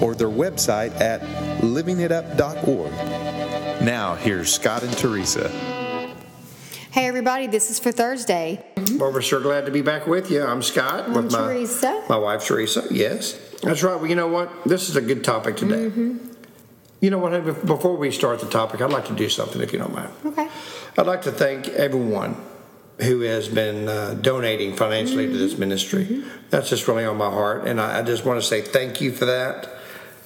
or their website at livingitup.org. Now, here's Scott and Teresa. Hey, everybody, this is for Thursday. Well, we're sure glad to be back with you. I'm Scott I'm with my, Teresa. my wife, Teresa. Yes, that's right. Well, you know what? This is a good topic today. Mm-hmm. You know what? Before we start the topic, I'd like to do something, if you don't mind. Okay. I'd like to thank everyone who has been uh, donating financially to Mm-hmm. this ministry. That's just really on my heart, and I, I just want to say thank you for that.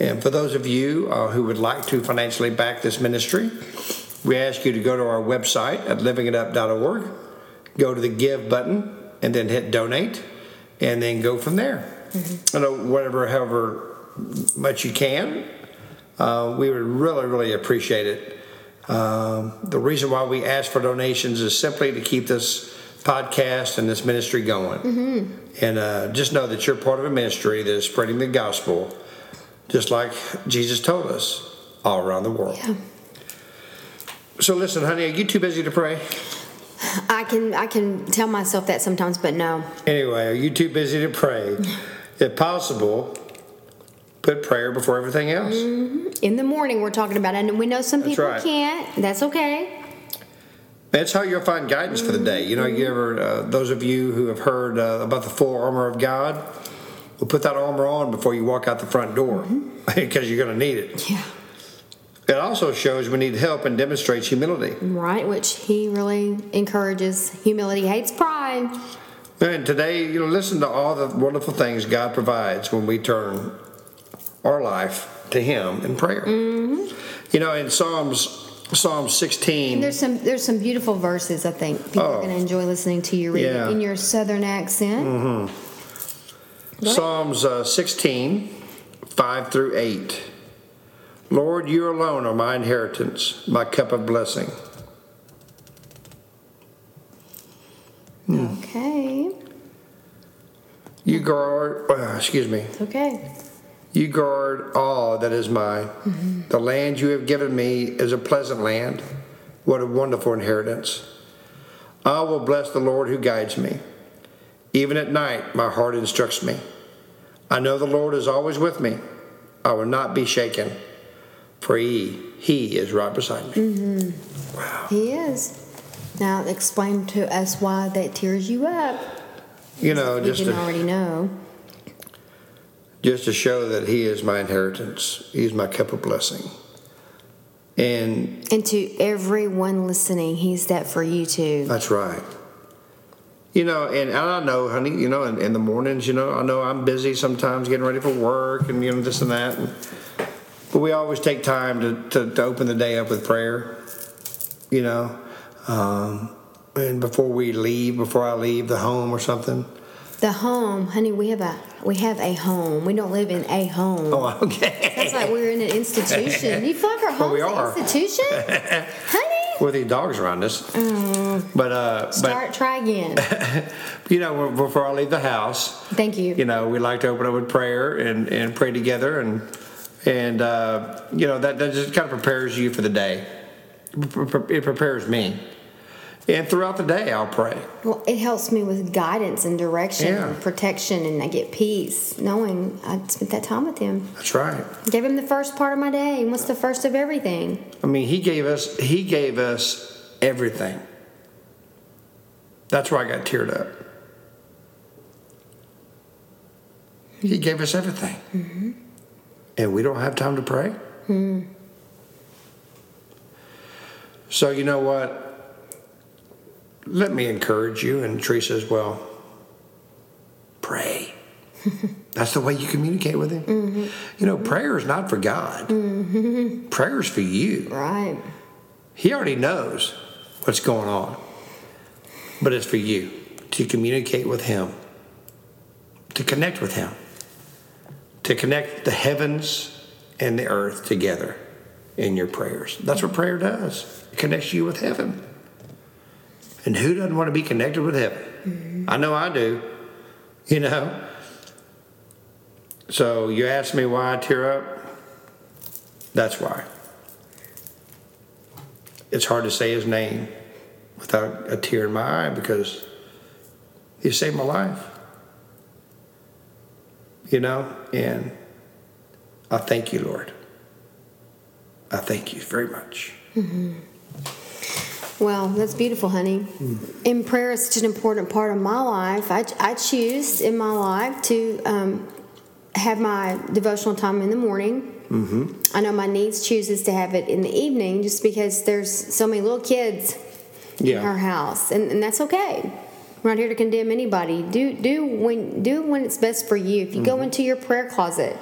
And for those of you uh, who would like to financially back this ministry, we ask you to go to our website at livingitup.org, go to the give button, and then hit donate, and then go from there. You know, whatever, however much you can, uh, we would really, really appreciate it. Um, the reason why we ask for donations is simply to keep this podcast and this ministry going. And uh, just know that you're part of a ministry that is spreading the gospel, just like Jesus told us, all around the world. Yeah. So listen, honey, are you too busy to pray? I can I can tell myself that sometimes, but no. Anyway, are you too busy to pray? if possible, put prayer before everything else. In the morning, we're talking about it, and we know some That's people right. can't. That's okay. That's how you'll find guidance for the day. You know, you ever, uh, those of you who have heard uh, about the full armor of God, will put that armor on before you walk out the front door mm-hmm. because you're going to need it. Yeah. It also shows we need help and demonstrates humility. Right, which he really encourages. Humility hates pride. And today, you know, listen to all the wonderful things God provides when we turn our life to Him in prayer. Mm-hmm. You know, in Psalms, Psalm 16. There's some there's some beautiful verses. I think people are Oh. going to enjoy listening to you read Yeah. in your southern accent. Mm-hmm. Go. Psalms uh, 16, 5 through 8. Lord, you alone are my inheritance, my cup of blessing. Okay. You guard, uh, excuse me, Okay. you guard all that is mine. The land you have given me is a pleasant land. What a wonderful inheritance. I will bless the Lord who guides me. Even at night, my heart instructs me. I know the Lord is always with me. I will not be shaken, for he, he is right beside me. Mm-hmm. Wow. He is. Now explain to us why that tears you up. You know, just to, already know. just to show that he is my inheritance. He's my cup of blessing. And And to everyone listening, he's that for you too. That's right. You know, and, and I know, honey, you know, in, in the mornings, you know, I know I'm busy sometimes getting ready for work and, you know, this and that. And, but we always take time to, to, to open the day up with prayer, you know. Um, and before we leave, before I leave the home or something. The home, honey, we have a we have a home. We don't live in a home. Oh, okay. It's like we're in an institution. You feel like our Well, home's we an institution, honey. With these dogs around us. But, uh, but Start. Try again. you know, before I leave the house, Thank you. you know, we like to open up with prayer and, and pray together, and and uh, you know that, that just kind of prepares you for the day. It prepares me, and throughout the day I'll pray. Well, it helps me with guidance and direction Yeah. and protection, and I get peace knowing I spent that time with him. That's right. Gave him the first part of my day, and what's the first of everything? I mean, he gave us he gave us everything. That's why I got teared up. He gave us everything, mm-hmm. and we don't have time to pray. Mm-hmm. So you know what? Let me encourage you and Teresa as well. Pray. That's the way you communicate with him. Mm-hmm. You know, prayer is not for God. Mm-hmm. Prayer is for you. Right. He already knows what's going on, but it's for you to communicate with Him, to connect with Him, to connect the heavens and the earth together. in your prayers. That's what prayer does. It connects you with heaven. And who doesn't want to be connected with heaven? Mm-hmm. I know I do. You know? So you ask me why I tear up? That's why. It's hard to say his name without a tear in my eye because he saved my life. You know? And I thank you, Lord. I thank you very much. Mm-hmm. Well, that's beautiful, honey. And prayer is such an important part of my life. I, I choose in my life to um, have my devotional time in the morning. Mm-hmm. I know my niece chooses to have it in the evening just because there's so many little kids in her house, and, and that's okay. We're not here to condemn anybody. Do do when do when it's best for you. If you go into your prayer closet,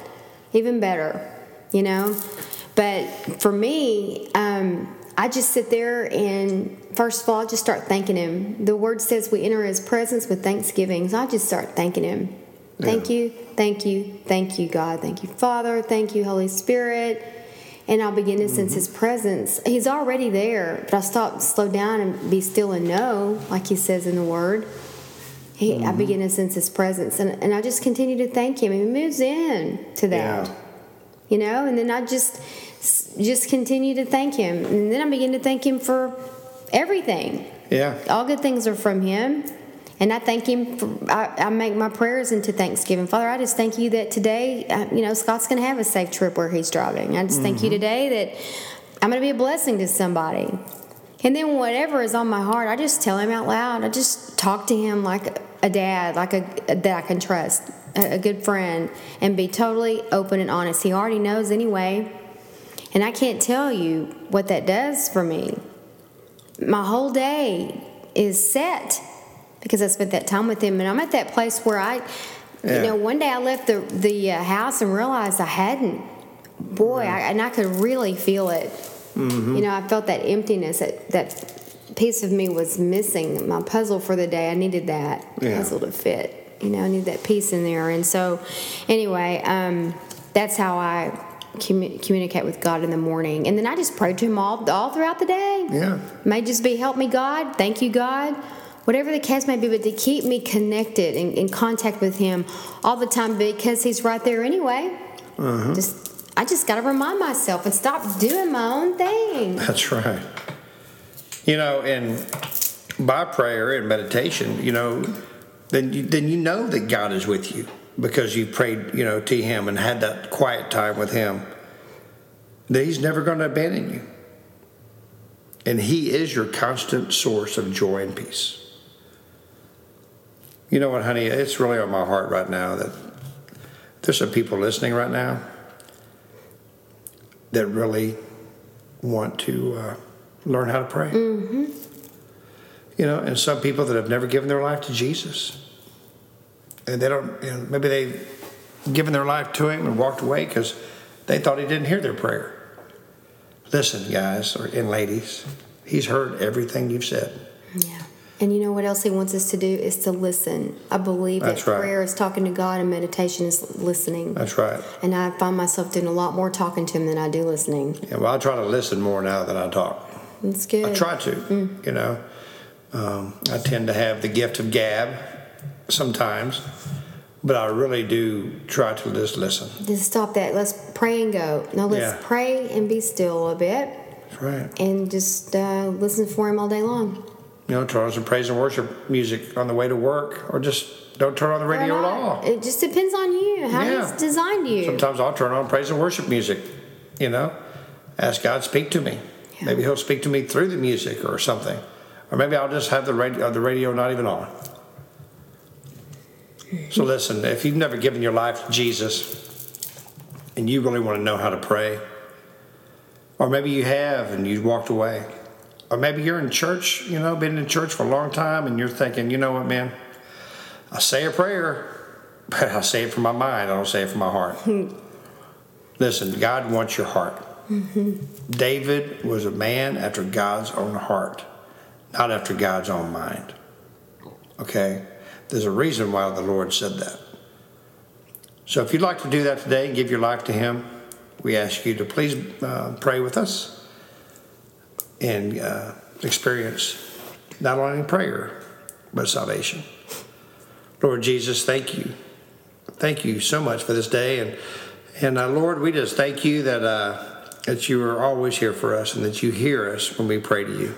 even better, you know. But for me, um, I just sit there and first of all, I just start thanking Him. The Word says we enter His presence with thanksgiving, so I just start thanking Him. Thank you, thank you, thank you, God. Thank you, Father. Thank you, Holy Spirit. And I'll begin to mm-hmm. sense His presence. He's already there, but I stop, slow down, and be still and know, like He says in the Word. He, I mm-hmm. begin to sense His presence, and, and I just continue to thank Him. And he moves in to that Yeah. you know and then i just just continue to thank him. And then i begin to thank him for everything. Yeah. all good things are from him. And i thank him for i, I make my prayers into thanksgiving. Father i just thank you that today uh, you know scott's going to have a safe trip where he's driving. I just thank you today that i'm going to be a blessing to somebody. And then whatever is on my heart i just tell him out loud. I just talk to him like a dad like a that i can trust a, a good friend and be totally open and honest. He already knows anyway and i can't tell you what that does for me my whole day is set because I spent that time with him, and I'm at that place where I, Yeah. you know, one day I left the the uh, house and realized I hadn't. Boy, I, and I could really feel it. You know, I felt that emptiness. That that piece of me was missing. My puzzle for the day, I needed that Yeah. puzzle to fit. You know, I need that piece in there. And so, anyway, um, that's how I commu- communicate with God in the morning, and then I just pray to Him all all throughout the day. Yeah. May just be help me God, thank you God, whatever the case may be, but to keep me connected and in contact with Him all the time because He's right there anyway. Uh-huh. Just I just got to remind myself and stop doing my own thing. That's right. You know, and by prayer and meditation, you know, then you, then you know that God is with you because you prayed, you know, to Him and had that quiet time with Him. That He's never going to abandon you, and He is your constant source of joy and peace. You know what, honey? It's really on my heart right now that there's some people listening right now that really want to uh, learn how to pray. Mm-hmm. You know, and some people that have never given their life to Jesus, and they don't. You know, maybe they've given their life to Him and walked away because they thought He didn't hear their prayer. Listen, guys or and ladies, He's heard everything you've said. Yeah. And you know what else he wants us to do is to listen. I believe That's that right. prayer is talking to God and meditation is listening. That's right. And I find myself doing a lot more talking to him than I do listening. Yeah, well, I try to listen more now than I talk. It's good. I try to, you know. Um, I tend to have the gift of gab sometimes, but I really do try to just listen. Just stop that. Let's pray and go. No, let's Yeah. pray and be still a bit That's right. and just uh, listen for him all day long. You know, turn on some praise and worship music on the way to work, or just don't turn on the radio at all. It just depends on you, how Yeah. he's designed you. Sometimes I'll turn on praise and worship music, you know, ask God speak to me. Yeah. Maybe He'll speak to me through the music or something, or maybe I'll just have the radio, the radio not even on. So listen, if you've never given your life to Jesus, and you really want to know how to pray, or maybe you have and you walked away, or maybe you're in church, you know, been in church for a long time, and you're thinking, you know what, man, I say a prayer, but I say it from my mind. I don't say it from my heart. Listen, God wants your heart. Mm-hmm. David was a man after God's own heart, not after God's own mind. Okay? There's a reason why the Lord said that. So if you'd like to do that today and give your life to Him, we ask you to please uh, pray with us and uh, experience not only prayer, but salvation. Lord Jesus, thank you. Thank you so much for this day. And, and uh, Lord, we just thank you that, uh, that you are always here for us and that you hear us when we pray to you.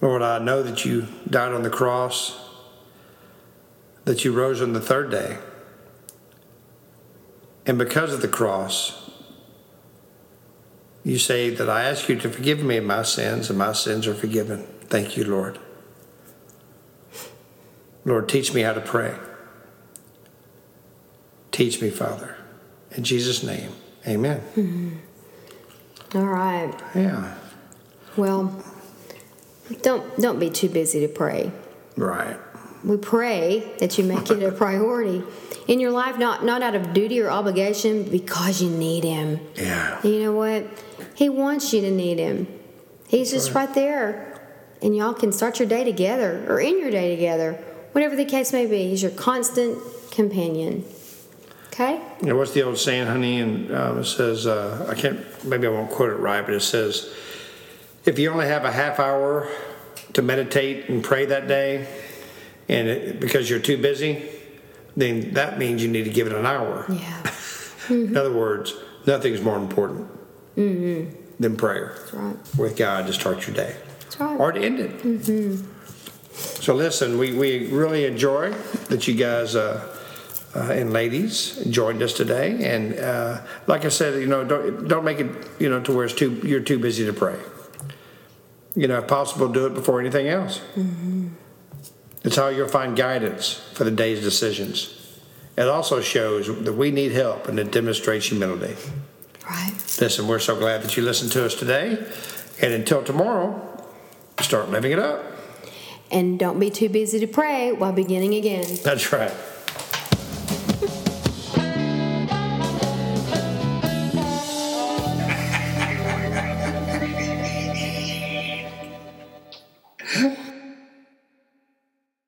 Lord, I know that you died on the cross, that you rose on the third day. And because of the cross, you say that I ask you to forgive me of my sins, and my sins are forgiven. Thank you, Lord. Lord, teach me how to pray. Teach me, Father. In Jesus' name, amen. Mm-hmm. All right. Yeah, Well, don't don't be too busy to pray. right. We pray that you make it a priority in your life, not not out of duty or obligation, because you need Him. Yeah. And you know what? He wants you to need Him. He's just right there, and y'all can start your day together or in your day together, whatever the case may be. He's your constant companion. Okay. You know, what's the old saying, honey? And um, it says, uh, I can't, maybe I won't quote it right, but it says, if you only have a half hour to meditate and pray that day, and it, because you're too busy, then that means you need to give it an hour. Yeah. In other words, nothing's more important than prayer That's right. with God to start your day That's right. or to end it. So listen, we, we really enjoy that you guys uh, uh, and ladies joined us today, and uh, like I said, you know, don't don't make it you know to where it's too you're too busy to pray. You know, if possible, do it before anything else. It's how you'll find guidance for the day's decisions. It also shows that we need help, and it demonstrates humility. Right. Listen, we're so glad that you listened to us today, and until tomorrow, start living it up. And don't be too busy to pray while beginning again. That's right.